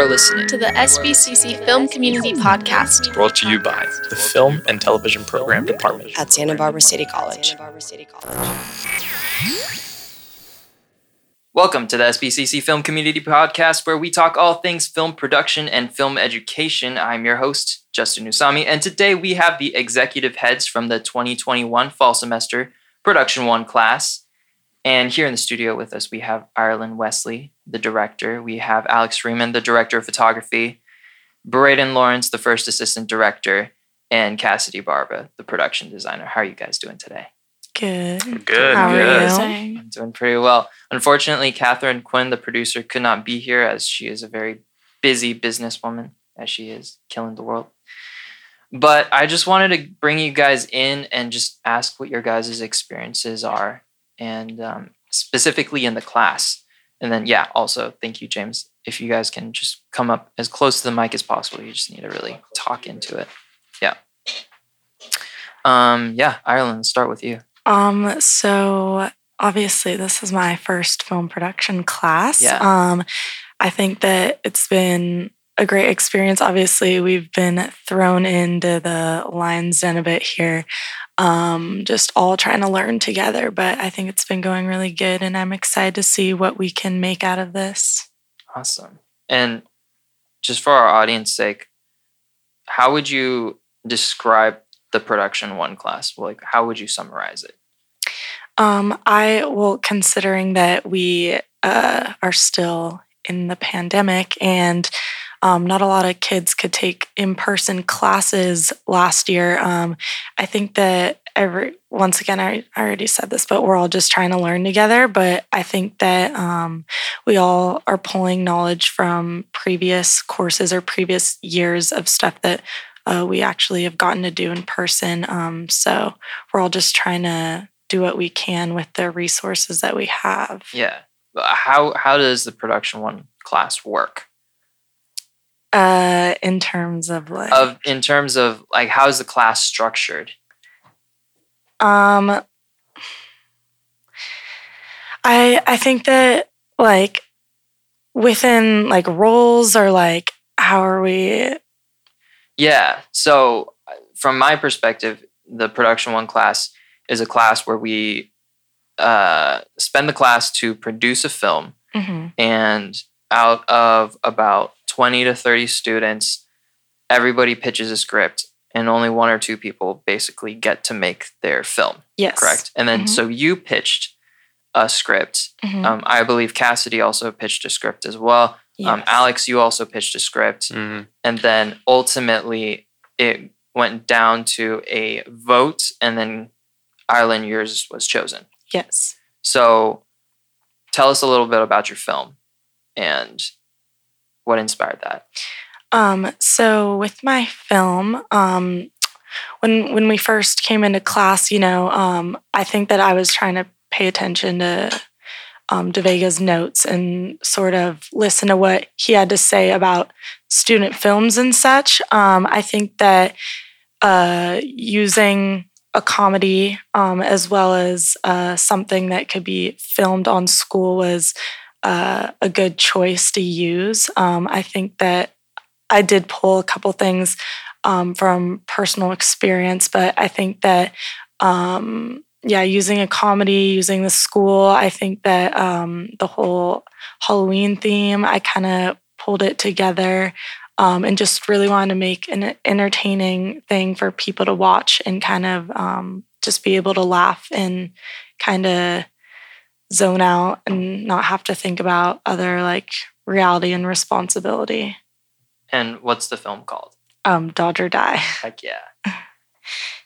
You're listening to the SBCC Film Community Podcast, brought to you by the Film and Television Program Department at Santa Barbara City College. Welcome to the SBCC Film Community Podcast, where we talk all things film production and film education. I'm your host, Justin Usami, and today we have the executive heads from the 2021 fall semester Production One class. And here in the studio with us, we have Ireland Wesley, the director. We have Alex Freeman, the director of photography. Braden Lawrence, the first assistant director. And Cassidy Barba, the production designer. How are you guys doing today? Good. Good. How good. are you? I'm doing pretty well. Unfortunately, Catherine Quinn, the producer, could not be here as she is a very busy businesswoman, as she is killing the world. But I just wanted to bring you guys in and just ask what your guys' experiences are and um, specifically in the class. And then, yeah, also thank you, James. If you guys can just come up as close to the mic as possible, you just need to really talk into it. Yeah. Um, yeah, Ireland, start with you. Um, so obviously this is my first film production class. Yeah. Um, I think that it's been a great experience. Obviously, we've been thrown into the lion's den a bit here, um, just all trying to learn together. But I think it's been going really good, and I'm excited to see what we can make out of this. Awesome. And just for our audience sake, how would you describe the production one class? Like, how would you summarize it? Um, I well, considering that we uh, are still in the pandemic and um, not a lot of kids could take in-person classes last year. Um, I think that every once again, I, I, already said this, but we're all just trying to learn together. But I think that um, we all are pulling knowledge from previous courses or previous years of stuff that uh, we actually have gotten to do in person. Um, so we're all just trying to do what we can with the resources that we have. Yeah. How how does the production one class work? Uh, in terms of like of in terms of like how is the class structured? Um, I I think that like within like roles or like how are we? Yeah. So from my perspective, the production one class is a class where we uh, spend the class to produce a film, mm-hmm. and out of about 20 to 30 students, everybody pitches a script and only one or two people basically get to make their film. Yes. Correct. And then Mhm. so you pitched a script. Mhm. Um, I believe Cassidy also pitched a script as well. Um, Alex, you also pitched a script. Mhm. And then ultimately it went down to a vote and then Ireland, yours was chosen. Yes. So tell us a little bit about your film and what inspired that. Um, so with my film, um, when when we first came into class, you know, um, I think that I was trying to pay attention to um, DeVega's notes and sort of listen to what he had to say about student films and such. Um, I think that uh, using a comedy um, as well as uh, something that could be filmed on school was a good choice to use. Um, I think that I did pull a couple things um, from personal experience, but I think that, um, yeah, using a comedy, using the school, I think that um, the whole Halloween theme, I kind of pulled it together um, and just really wanted to make an entertaining thing for people to watch and kind of um, just be able to laugh and kind of zone out and not have to think about other like reality and responsibility. And what's the film called? Um, Dodge or Die. Heck yeah.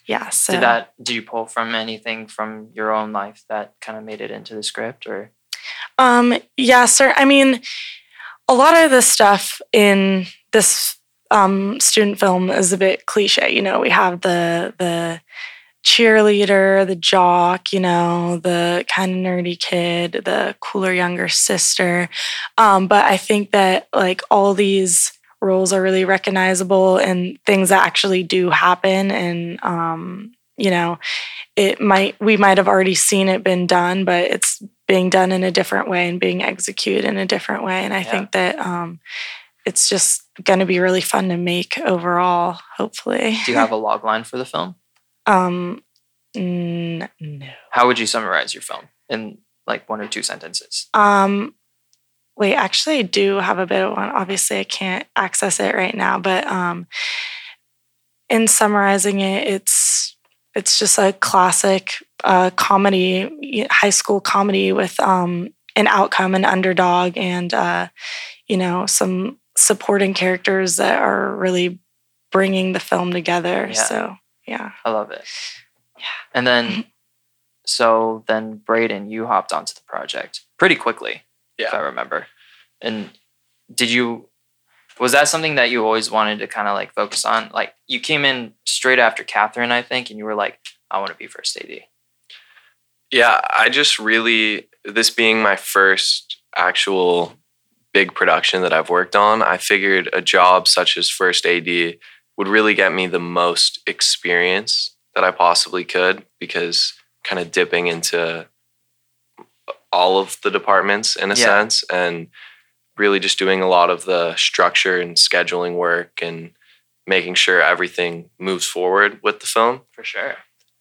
Yeah. So Did that did you pull from anything from your own life that kind of made it into the script or Um, yeah, sir. I mean, a lot of the stuff in this um, student film is a bit cliche. You know, we have the the cheerleader, the jock, you know, the kind of nerdy kid, the cooler younger sister. Um, but I think that like all these roles are really recognizable and things that actually do happen and um, you know it might we might have already seen it been done but it's being done in a different way and being executed in a different way and i Yeah. think that um, it's just going to be really fun to make overall. Hopefully. Do you have a log line for the film? Um, n- no. How would you summarize your film in like one or two sentences? Um, wait, actually, I do have a bit of one. Obviously, I can't access it right now, but um, in summarizing it, it's it's just a classic uh, comedy, high school comedy with um, an outcome, an underdog, and uh, you know some supporting characters that are really bringing the film together. Yeah. So yeah, I love it. Yeah. And then, so then Braden, you hopped onto the project pretty quickly, if I remember. And did you, was that something that you always wanted to kind of like focus on? Like you came in straight after Catherine, I think, and you were like, I want to be first AD. Yeah, I just really, this being my first actual big production that I've worked on, I figured a job such as first AD would really get me the most experience that I possibly could because kind of dipping into all of the departments in a Yeah. sense and really just doing a lot of the structure and scheduling work and making sure everything moves forward with the film. For sure.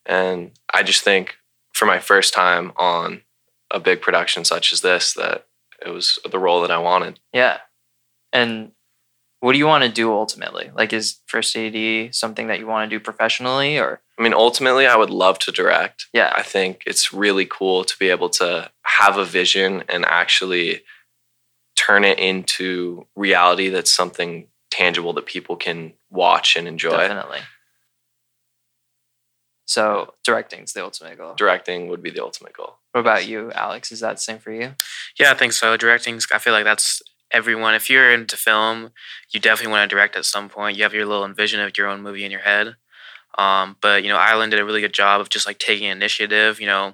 And I just think for my first time on a big production such as this, that it was the role that I wanted. Yeah. And what do you want to do ultimately? Like, is first AD something that you want to do professionally or? I mean, ultimately, I would love to direct. Yeah. I think it's really cool to be able to have a vision and actually turn it into reality that's something tangible that people can watch and enjoy. Definitely. So directing's the ultimate goal. Directing would be the ultimate goal. What about you, Alex? Is that the same for you? Yeah, I think so. Directing, I feel like that's everyone. If you're into film, you definitely want to direct at some point. You have your little envision of your own movie in your head. Um, but you know, Ireland did a really good job of just like taking initiative. You know,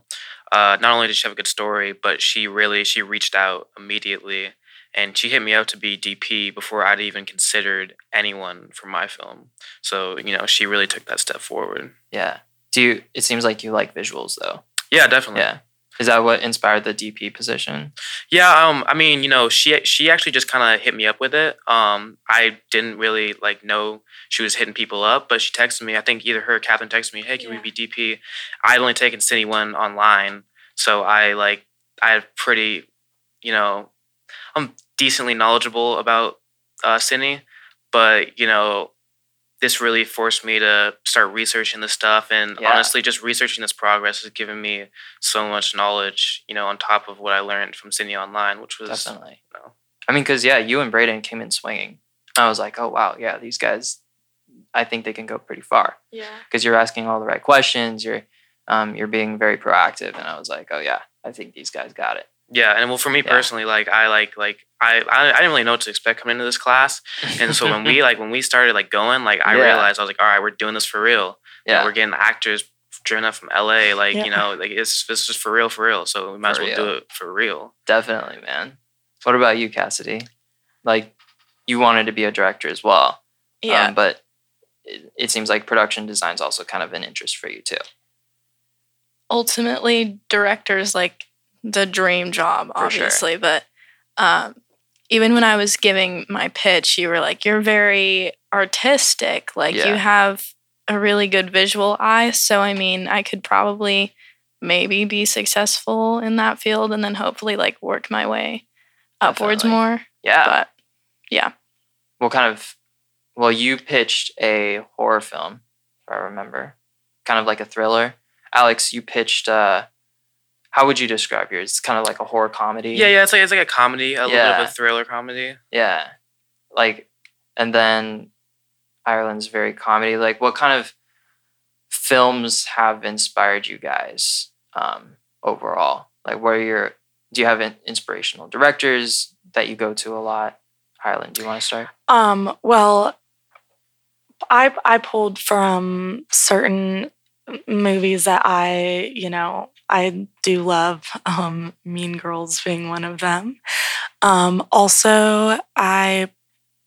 uh, not only did she have a good story, but she really she reached out immediately, and she hit me up to be DP before I'd even considered anyone for my film. So you know, she really took that step forward. Yeah. Do you? It seems like you like visuals, though. Yeah, definitely. Yeah. Is that what inspired the DP position? Yeah, um, I mean, you know, she she actually just kind of hit me up with it. Um, I didn't really like know she was hitting people up, but she texted me. I think either her or Catherine texted me, "Hey, can Yeah. we be DP?" I'd only taken Cine one online, so I like I have pretty, you know, I'm decently knowledgeable about uh, Cine, but you know, this really forced me to start researching this stuff, and Yeah. honestly, just researching this progress has given me so much knowledge, you know, on top of what I learned from Cine Online, which was Definitely. you know, I mean, because yeah, you and Braden came in swinging. I was like, oh wow, yeah, these guys. I think they can go pretty far yeah. because you're asking all the right questions. You're, um, you're being very proactive, and I was like, oh yeah, I think these guys got it. Yeah. And well, for me Yeah. personally, like I like like I, I I didn't really know what to expect coming into this class, and so when we like when we started like going, like I Yeah. realized I was like, all right, we're doing this for real. You know, yeah, we're getting actors driven up from LA, like Yeah. you know, like it's this is for real, for real. So we might For as well do it for real. definitely, man. What about you, Cassidy? Like, you wanted to be a director as well. Yeah. Um, but it, it seems like production design's also kind of an interest for you too. ultimately director's like the dream job For sure. obviously but um even when i was giving my pitch you were like you're very artistic like Yeah. you have a really good visual eye so i mean i could probably maybe be successful in that field and then hopefully like work my way upwards Definitely. more Yeah. but yeah what kind of? Well, you pitched a horror film, if I remember, kind of like a thriller. Alex, you pitched. uh How would you describe yours? It's kind of like a horror comedy. Yeah, yeah. It's like it's like a comedy, a little bit of a thriller comedy. Yeah. Like, and then Ireland's very comedy. Like, what kind of films have inspired you guys um, overall? Like, what are your, do you have in- inspirational directors that you go to a lot? Ireland, do you want to start? Um, well, I I pulled from certain movies that I, you know, I do love. Um, mean Girls being one of them. Um, also, I,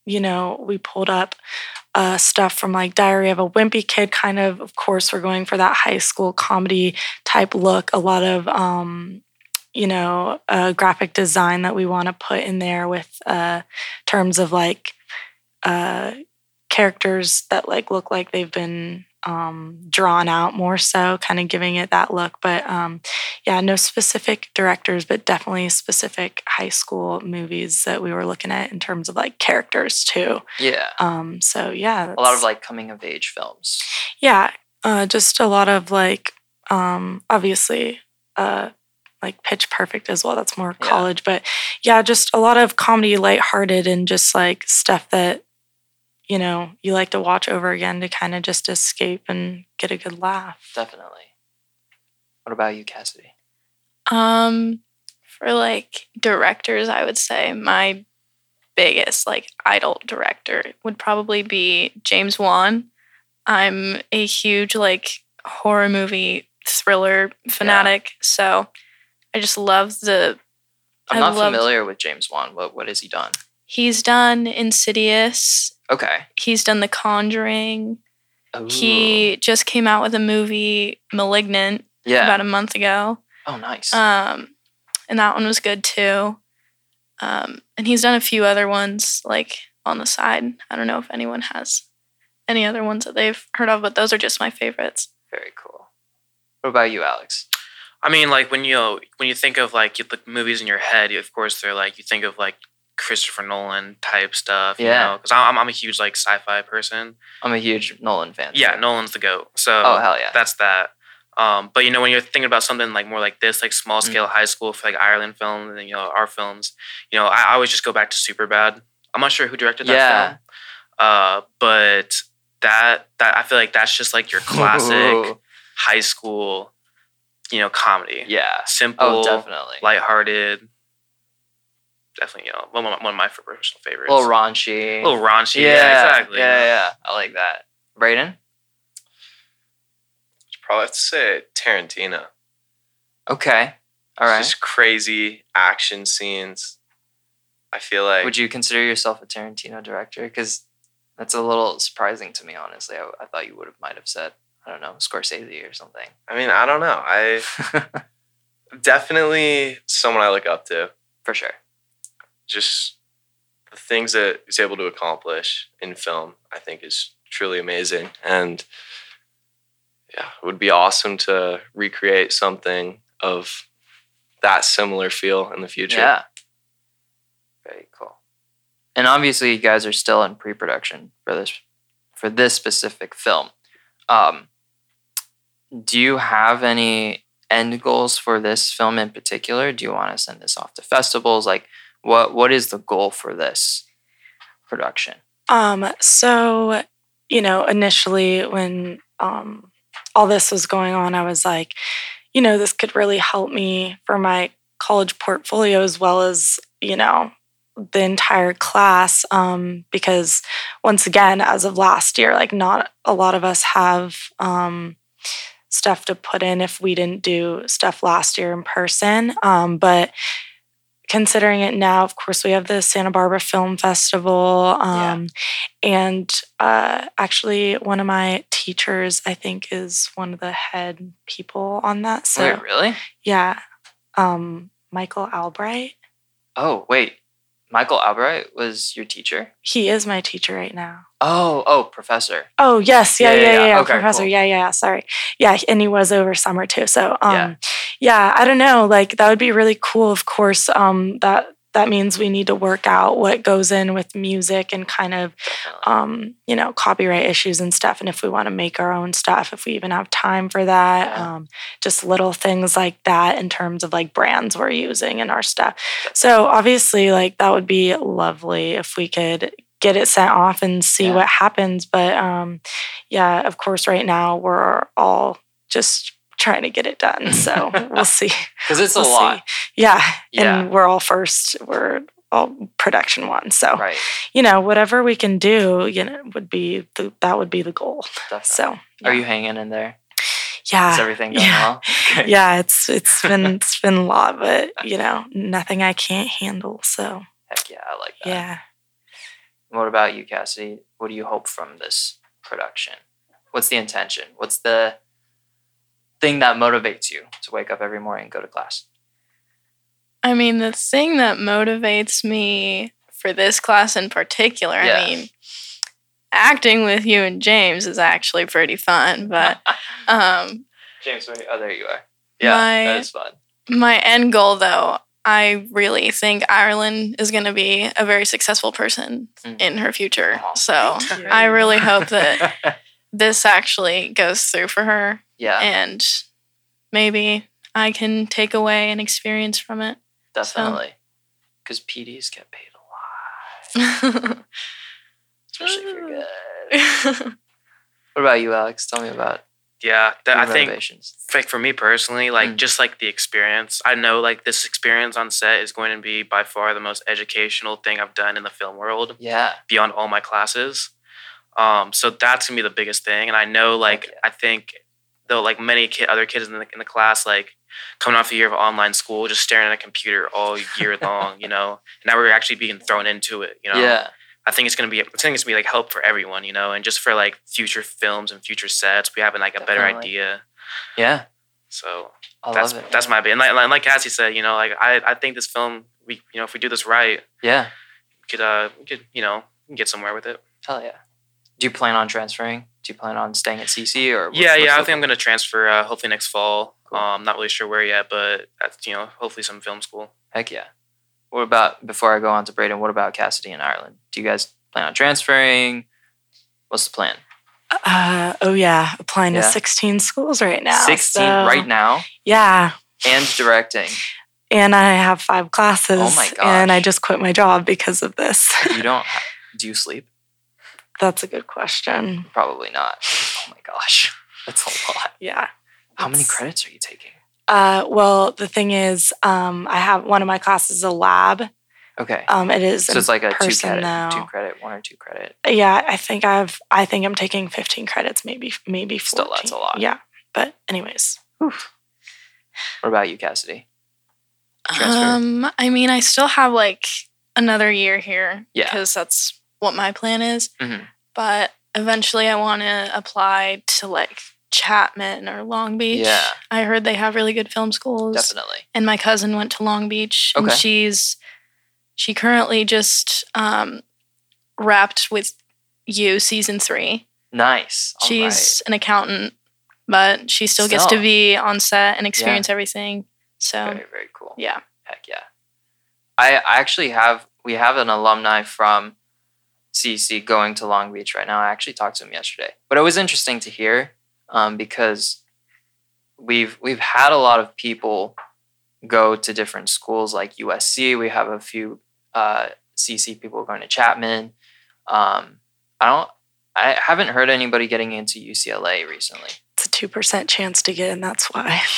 you know, we pulled up uh, stuff from like Diary of a Wimpy Kid. Kind of, of course, we're going for that high school comedy type look. A lot of um, you know, a graphic design that we want to put in there with uh, terms of like uh, characters that like look like they've been um, drawn out more so, kind of giving it that look. But um, yeah, no specific directors, but definitely specific high school movies that we were looking at in terms of like characters too. Yeah. Um, so yeah, A lot of like coming of age films. yeah, uh, just a lot of like, um, obviously, uh, like Pitch Perfect as well. That's more Yeah. college, but yeah, just a lot of comedy, lighthearted, and just like stuff that you know you like to watch over again to kind of just escape and get a good laugh. Definitely. What about you, Cassidy? Um, for like directors, I would say my biggest like idol director would probably be James Wan. I'm a huge like horror movie thriller fanatic, so I just love the. I'm I not loved- familiar with James Wan. What what has he done? He's done Insidious. Okay. He's done The Conjuring. Ooh. He just came out with a movie, Malignant, yeah. about a month ago. oh, nice. Um, and that one was good too. Um, and he's done a few other ones like on the side. I don't know if anyone has any other ones that they've heard of, but those are just my favorites. Very cool. What about you, Alex? I mean, like when you when you think of like the movies in your head, of course they're like you think of like Christopher Nolan type stuff. You Yeah. know, because I'm I'm a huge like sci-fi person. I'm a huge Nolan fan. Yeah. Nolan's the goat. So Oh hell yeah. that's that. Um, but you know, when you're thinking about something like more like this, like small Mm. scale high school for like Ireland films and you know our films, you know, I, I always just go back to Superbad. I'm not sure who directed that Yeah. film, uh, but that that I feel like that's just like your classic high school, you know, comedy. Yeah. Simple, Oh, definitely. lighthearted. Definitely, you know, one of my, one of my personal favorites. a little raunchy. A little raunchy. yeah, Yeah, exactly. Yeah, yeah, yeah. I like that. Braden? Probably have to say Tarantino. Okay. All right. Just crazy action scenes. I feel like Would you consider yourself a Tarantino director? Because that's a little surprising to me, honestly. I, I thought you would have might have said, I don't know, Scorsese or something. I mean, I don't know. I definitely someone I look up to. For sure. Just the things that he's able to accomplish in film, I think, is truly amazing. And yeah, it would be awesome to recreate something of that similar feel in the future. Yeah. Very cool. And obviously, you guys are still in pre-production for this for this specific film. Um, do you have any end goals for this film in particular? Do you want to send this off to festivals? Like, what what is the goal for this production? Um, so, you know, initially when um, all this was going on, I was like, you know, this could really help me for my college portfolio as well as, you know, the entire class. Um, because once again, as of last year, like not a lot of us have um, stuff to put in if we didn't do stuff last year in person. Um, but considering it now, of course, we have the Santa Barbara Film Festival. Um, And uh, actually, one of my teachers, I think, is one of the head people on that. So, Wait, really? yeah, um, Michael Albright. Oh, wait. Michael Albright was your teacher? He is my teacher right now. Oh, oh, professor. Oh yes, yeah, Yeah, yeah, yeah, yeah, Okay, professor. cool. Yeah, yeah, yeah. Sorry. Yeah, and he was over summer too. So, um, Yeah. yeah. I don't know. Like that would be really cool. Of course, um, that that means we need to work out what goes in with music and kind of, um, you know, copyright issues and stuff. And if we want to make our own stuff, if we even have time for that, um, just little things like that in terms of like brands we're using in our stuff. So obviously, like that would be lovely if we could get it sent off and see Yeah. what happens. But um, yeah, of course, right now we're all just trying to get it done. So we'll see. Because it's a We'll lot. see. Yeah, Yeah. and we're all first. We're all production one. So Right. you know, whatever we can do, you know, would be the, that would be the goal. Definitely. So Are you hanging in there? Yeah. Is everything going yeah. well? Okay. yeah, it's it's been it's been a lot, but you know, nothing I can't handle. So Heck yeah, I like that. yeah. What about you, Cassidy? What do you hope from this production? What's the intention? What's the thing that motivates you to wake up every morning and go to class? I mean, the thing that motivates me for this class in particular, Yeah. I mean, acting with you and James is actually pretty fun, but um, James, oh, there you are. Yeah, My- that is fun. my end goal, though, I really think Ireland is going to be a very successful person Mm. in her future. Aw, So. I really hope that this actually goes through for her yeah, and maybe I can take away an experience from it. definitely. Because PDs get paid a lot, especially if you're good. What about you, Alex? Tell me about Yeah, that, I think motivations. like for me personally, like Mm. just like the experience, I know like this experience on set is going to be by far the most educational thing I've done in the film world Yeah, beyond all my classes. Um, so that's gonna be the biggest thing, and I know like yeah. I think though like many kid, other kids in the in the class like coming off a year of online school, just staring at a computer all year long, you know. And now we're actually being thrown into it, you know. yeah, I think it's gonna be I think it's gonna be like help for everyone, you know, and just for like future films and future sets, we have like a better idea. yeah. So I that's love it. that's my bit. And like, like like Cassie said, you know, like I I think this film we you know if we do this right, yeah. we could uh we could you know get somewhere with it. Hell yeah. Do you plan on transferring? Do you plan on staying at CC or? what's- yeah, what's yeah. I think I'm gonna transfer uh, hopefully next fall. Cool. Um, not really sure where yet, but that's you know hopefully some film school. Heck yeah. What about before I go on to Braden? What about Cassidy in Ireland? Do you guys plan on transferring? What's the plan? Uh, oh yeah, applying Yeah. to 16 schools right now. Sixteen so- right now, Yeah, and directing. and I have five classes. Oh my god. And I just quit my job because of this. You don't. Do you sleep? That's a good question. Probably not. Oh my gosh, that's a lot. Yeah. How many credits are you taking? Uh, well, the thing is, um, I have one of my classes is a lab. Okay, Um, it is so it's like a two credit, now. two credit, one or two credit. Yeah, I think I've. I think I'm taking 15 credits, maybe maybe 14. Still, that's a lot. Yeah, but anyways, What about you, Cassidy? Transfer. Um, I mean, I still have like another year here Yeah. because that's what my plan is. Mhm. But eventually, I want to apply to like Chapman or Long Beach. Yeah. I heard they have really good film schools. Definitely. And my cousin went to Long Beach, and she's she currently just um, wrapped with you season three. Nice. All She's an accountant, but she still gets to be on set and experience everything. So very very cool. yeah. Heck yeah. I I actually have we have an alumni from CC going to Long Beach right now. I actually talked to him yesterday, but it was interesting to hear um, because we've we've had a lot of people go to different schools like USC. We have a few uh, CC people going to Chapman. Um, I don't. I haven't heard anybody getting into UCLA recently. it's a two percent chance to get in. That's why.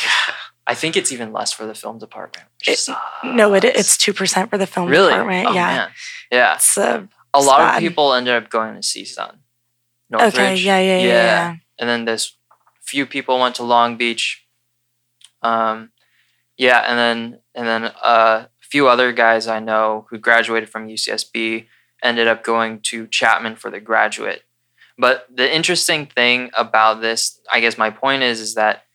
I think it's even less for the film department. It- No, it, it's two percent for the film really. department. Oh, yeah, man. Yeah. it's uh, a lot of people ended up going to CSUN. Northridge. okay. Yeah, yeah, yeah, yeah. And then this few people went to Long Beach. Um, yeah, and then and then uh, a few other guys I know who graduated from UCSB ended up going to Chapman for the graduate. But the interesting thing about this, I guess my point is, is that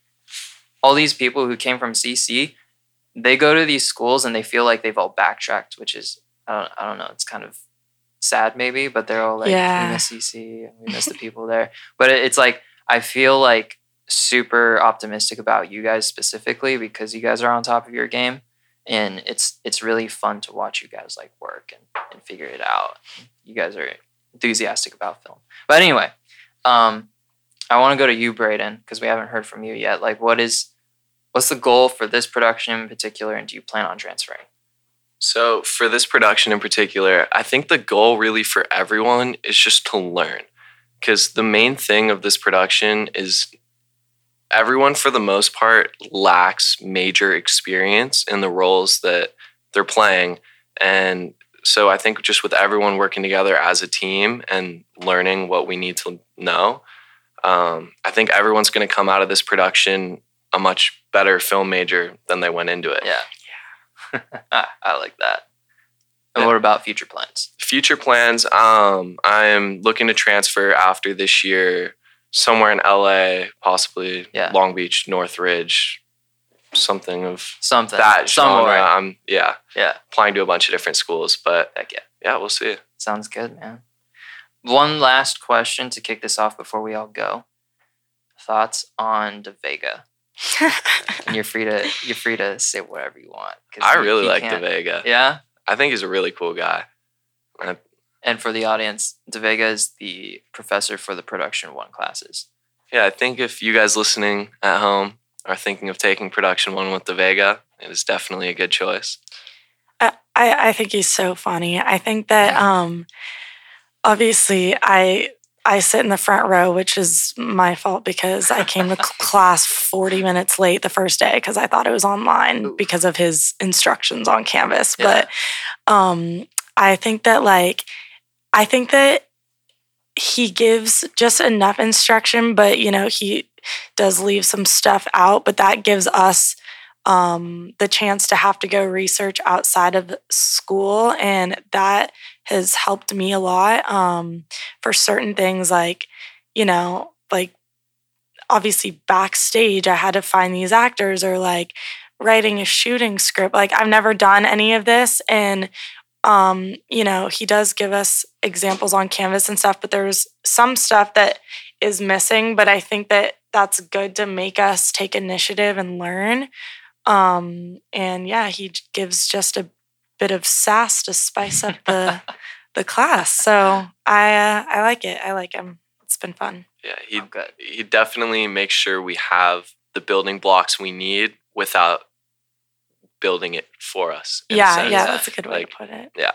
all these people who came from CC, they go to these schools and they feel like they've all backtracked, which is I don't I don't know, it's kind of sad maybe, but they're all like Yeah. we miss CC and we miss the people there. But it's like I feel like super optimistic about you guys specifically because you guys are on top of your game and it's it's really fun to watch you guys like work and, and figure it out. You guys are enthusiastic about film. But anyway, um I want to go to you, Braden, because we haven't heard from you yet. Like what is what's the goal for this production in particular and do you plan on transferring? So, for this production in particular, I think the goal really for everyone is just to learn. Because the main thing of this production is everyone, for the most part, lacks major experience in the roles that they're playing. And so, I think just with everyone working together as a team and learning what we need to know, um, I think everyone's going to come out of this production a much better film major than they went into it. Yeah. I, I like that. And Yeah. what about future plans? future plans um i'm looking to transfer after this year somewhere in la possibly Yeah. long beach northridge something of Something. that Somewhere. genre. I'm yeah Yeah. applying to a bunch of different schools, but Heck yeah. yeah, we'll see. Sounds good, man. One last question to kick this off before we all go. Thoughts on De Vega? And you're free to you're free to say whatever you want. 'cause I you- really you like can't- DeVega. Yeah. I think he's a really cool guy. I- And for the audience, De Vega is the professor for the production one classes. yeah, I think if you guys listening at home are thinking of taking production one with DeVega, it is definitely a good choice. I, I I think he's so funny. I think that um obviously I I sit in the front row, which is my fault because I came to class 40 minutes late the first day because I thought it was online Oof. because of his instructions on Canvas. Yeah. But um I think that like I think that he gives just enough instruction, but you know, he does leave some stuff out, but that gives us um, the chance to have to go research outside of school. And that has helped me a lot um, for certain things, like, you know, like obviously backstage, I had to find these actors or like writing a shooting script. Like, I've never done any of this. And um, you know, he does give us examples on canvas and stuff, but there's some stuff that is missing. But I think that that's good to make us take initiative and learn. Um, and yeah, he gives just a bit of sass to spice up the the class. So I uh, I like it. I like him. It's been fun. Yeah, he Oh, he definitely makes sure we have the building blocks we need without building it for us. Yeah, yeah, that's a good way Like, to put it. Yeah,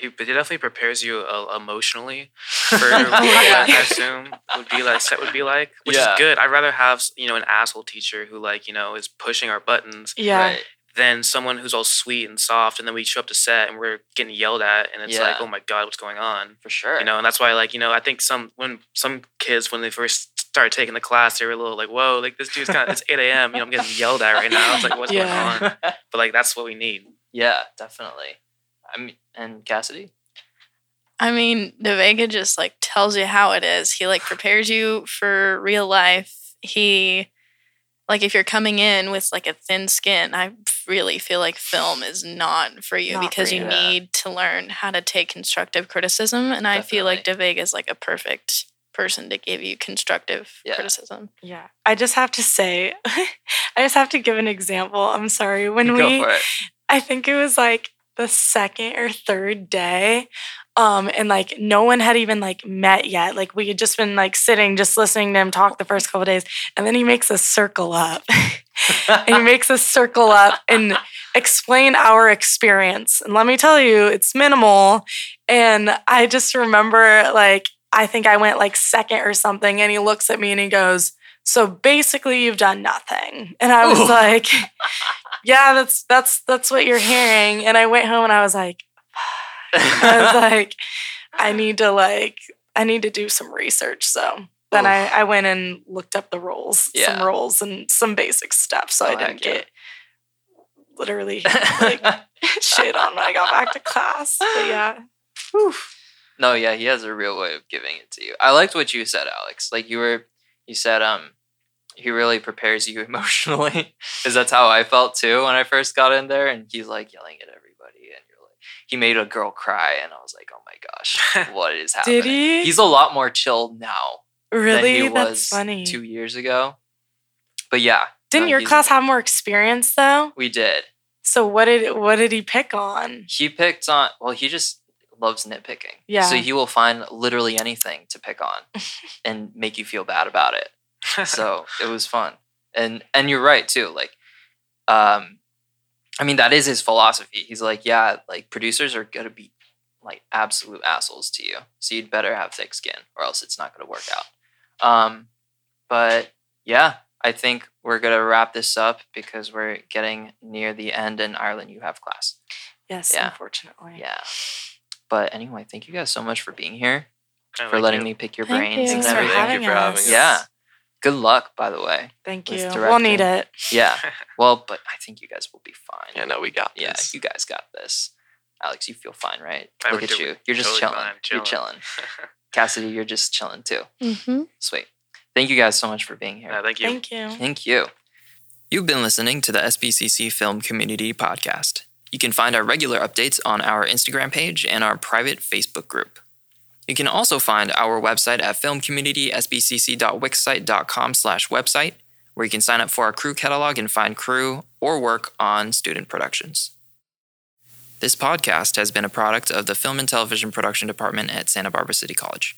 he, but he definitely prepares you uh, emotionally for what Yeah. I assume would be like set would be like, which Yeah. is good. I'd rather have you know an asshole teacher who like you know is pushing our buttons Yeah. Right. than someone who's all sweet and soft, and then we show up to set and we're getting yelled at, and it's like, oh my god, what's going on? For sure. You know, and that's why like you know I think some when some kids when they first started taking the class they were a little like whoa like this dude's kind of it's 8 a.m you know I'm getting yelled at right now it's like what's Yeah. going on but like that's what we need yeah, definitely. I mean, and Cassidy? I mean, De Vega just like tells you how it is. He like prepares you for real life. He like if you're coming in with like a thin skin, I really feel like film is not for you Not for because you you. need to learn how to take constructive criticism. And I feel like De Vega is like a perfect person to give you constructive Yeah. criticism. Yeah. I just have to say, I just have to give an example. I'm sorry. When Go we for it. I think it was like the second or third day. Um, and like no one had even like met yet. Like we had just been like sitting, just listening to him talk the first couple days. And then he makes us circle up. and he makes us circle up and explain our experience. And let me tell you, it's minimal. And I just remember like I think I went like second or something, and he looks at me and he goes, So basically you've done nothing. And I was Ooh. like, Yeah, that's that's that's what you're hearing. And I went home and I was like, I was like, I need to like I need to do some research. So then I, I went and looked up the rules, Yeah. some rules and some basic stuff. So Oh, I didn't heck yeah. get literally like shit on when I got back to class. But yeah. no, yeah, he has a real way of giving it to you. I liked what you said, Alex. Like you were, you said, um, he really prepares you emotionally, because that's how I felt too when I first got in there. And he's like yelling at everybody, and you're like, he made a girl cry, and I was like, oh my gosh, what is happening? Did he? He's a lot more chill now really? That's was funny. two years ago. But yeah, Didn't no, your class have more experience though? We did. So what did what did he pick on? He picked on. Well, he just loves nitpicking. Yeah. So he will find literally anything to pick on, and make you feel bad about it. So it was fun and and you're right too like um i mean that is his philosophy he's like yeah like producers are gonna be like absolute assholes to you so you'd better have thick skin or else it's not gonna work out um but yeah i think we're gonna wrap this up because we're getting near the end In ireland you have class Yes, Yeah. unfortunately. yeah but anyway thank you guys so much for being here Kinda for like letting you. me pick your Thank brains you and for everything Thank you for having us. us. yeah good luck by the way Thank you. We'll need it. Yeah. Well, but I think you guys will be fine. Yeah, no, we got Yeah, this. you guys got this. Alex, you feel fine, right? I Look at you. You're just totally chilling. fine, You're chilling. chilling. Cassidy, you're just chilling too. Mm-hmm. Sweet. Thank you guys so much for being here. Yeah, thank you Thank you. Thank you. You've been listening to the SBCC Film Community Podcast. You can find our regular updates on our Instagram page and our private Facebook group. You can also find our website at filmcommunitysbcc.wixsite.com slash website, where you can sign up for our crew catalog and find crew or work on student productions. This podcast has been a product of the Film and Television Production Department at Santa Barbara City College.